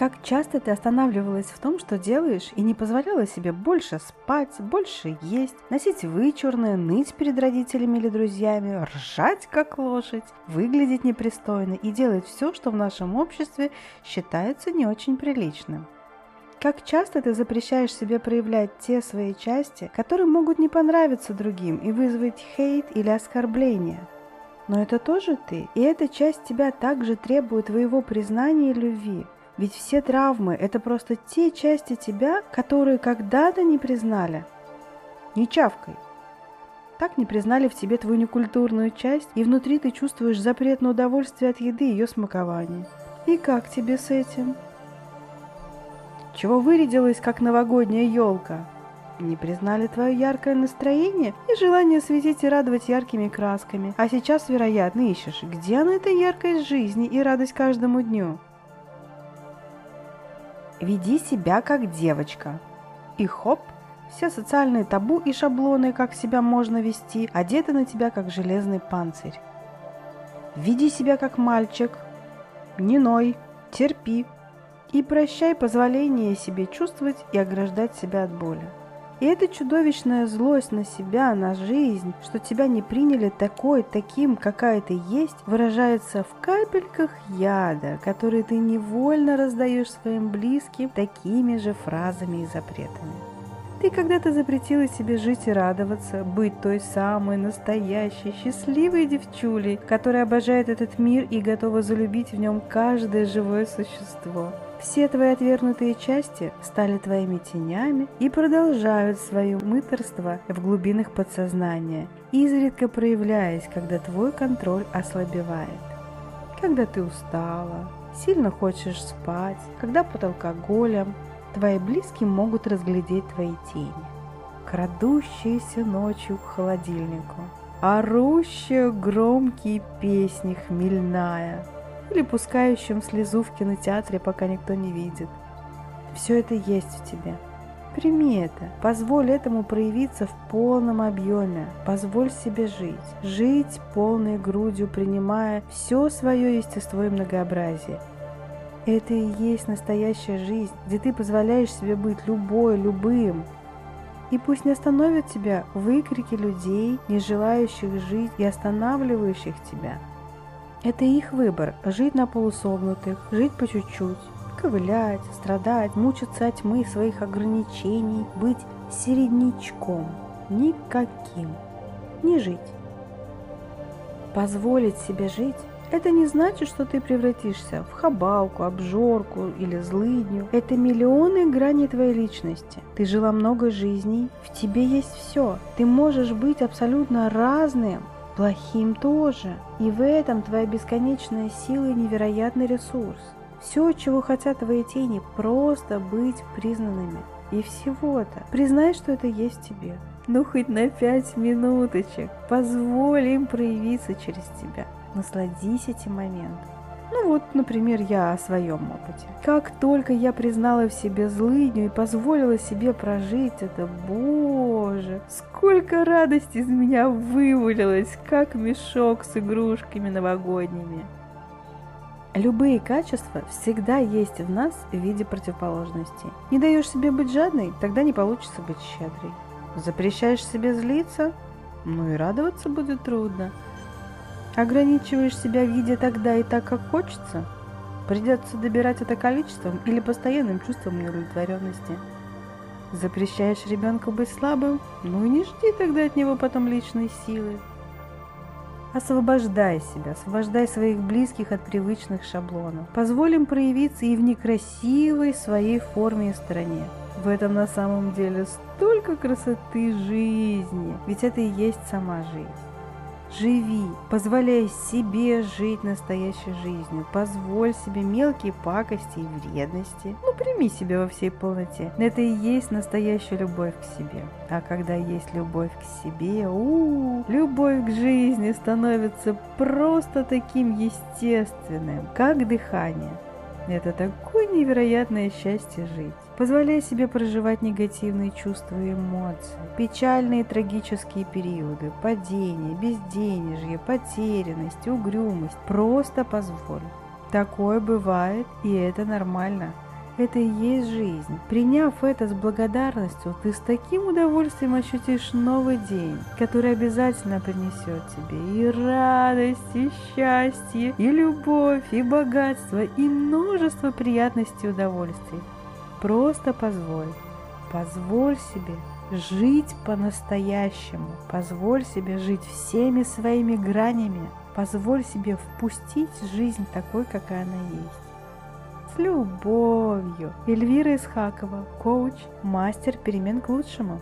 Как часто ты останавливалась в том, что делаешь, и не позволяла себе больше спать, больше есть, носить вычурное, ныть перед родителями или друзьями, ржать как лошадь, выглядеть непристойно и делать все, что в нашем обществе считается не очень приличным. Как часто ты запрещаешь себе проявлять те свои части, которые могут не понравиться другим и вызвать хейт или оскорбление. Но это тоже ты, и эта часть тебя также требует твоего признания и любви. Ведь все травмы – это просто те части тебя, которые когда-то не признали. Не чавкой. Так не признали в тебе твою некультурную часть, и внутри ты чувствуешь запрет на удовольствие от еды и ее смакования. И как тебе с этим? Чего вырядилась, как новогодняя елка? Не признали твое яркое настроение и желание светить и радовать яркими красками. А сейчас, вероятно, ищешь, где она эта яркость жизни и радость каждому дню? Веди себя как девочка. И хоп, все социальные табу и шаблоны, как себя можно вести, одеты на тебя как железный панцирь. Веди себя как мальчик. Не ной, терпи. И прощай позволение себе чувствовать и ограждать себя от боли. И эта чудовищная злость на себя, на жизнь, что тебя не приняли такой, таким, какая ты есть, выражается в капельках яда, которые ты невольно раздаешь своим близким такими же фразами и запретами. Ты когда-то запретила себе жить и радоваться, быть той самой настоящей, счастливой девчулей, которая обожает этот мир и готова залюбить в нем каждое живое существо. Все твои отвергнутые части стали твоими тенями и продолжают свое мыторство в глубинах подсознания, изредка проявляясь, когда твой контроль ослабевает. Когда ты устала, сильно хочешь спать, когда под алкоголем, твои близкие могут разглядеть твои тени, крадущиеся ночью к холодильнику, орущая громкие песни хмельная – или пускающим слезу в кинотеатре, пока никто не видит. Все это есть в тебе. Прими это, позволь этому проявиться в полном объеме, позволь себе жить, жить полной грудью, принимая все свое естество и многообразие. Это и есть настоящая жизнь, где ты позволяешь себе быть любой, любым. И пусть не остановят тебя выкрики людей, не желающих жить и останавливающих тебя – это их выбор – жить на полусогнутых, жить по чуть-чуть, ковылять, страдать, мучиться от тьмы своих ограничений, быть середнячком, никаким, не жить. Позволить себе жить – это не значит, что ты превратишься в хабалку, обжорку или злыдню. Это миллионы граней твоей личности. Ты жила много жизней, в тебе есть все. Ты можешь быть абсолютно разным, плохим тоже. И в этом твоя бесконечная сила и невероятный ресурс. Все, чего хотят твои тени, просто быть признанными. И всего-то. Признай, что это есть в тебе. Ну, хоть на пять минуточек. Позволь им проявиться через тебя. Насладись этим моментом. Ну вот, например, я о своем опыте. Как только я признала в себе злыдню и позволила себе прожить это, боже, сколько радости из меня вывалилось, как мешок с игрушками новогодними. Любые качества всегда есть в нас в виде противоположностей. Не даешь себе быть жадной, тогда не получится быть щедрой. Запрещаешь себе злиться, ну и радоваться будет трудно. Ограничиваешь себя в виде тогда и так, как хочется? Придется добирать это количеством или постоянным чувством неудовлетворенности. Запрещаешь ребенку быть слабым? Ну и не жди тогда от него потом личной силы. Освобождай себя, освобождай своих близких от привычных шаблонов. Позволь им проявиться и в некрасивой своей форме и стороне. В этом на самом деле столько красоты жизни, ведь это и есть сама жизнь. Живи, позволяй себе жить настоящей жизнью, позволь себе мелкие пакости и вредности. Ну, прими себя во всей полноте. Это и есть настоящая любовь к себе. А когда есть любовь к себе, у, -у, любовь к жизни становится просто таким естественным, как дыхание. Это такое невероятное счастье жить. Позволяй себе проживать негативные чувства и эмоции, печальные и трагические периоды, падение, безденежье, потерянность, угрюмость. Просто позволь. Такое бывает, и это нормально. Это и есть жизнь. Приняв это с благодарностью, ты с таким удовольствием ощутишь новый день, который обязательно принесет тебе и радость, и счастье, и любовь, и богатство, и множество приятностей и удовольствий. Просто позволь, позволь себе жить по-настоящему, позволь себе жить всеми своими гранями, позволь себе впустить жизнь такой, какая она есть. Любовью. Эльвира Исхакова, коуч, мастер перемен к лучшему.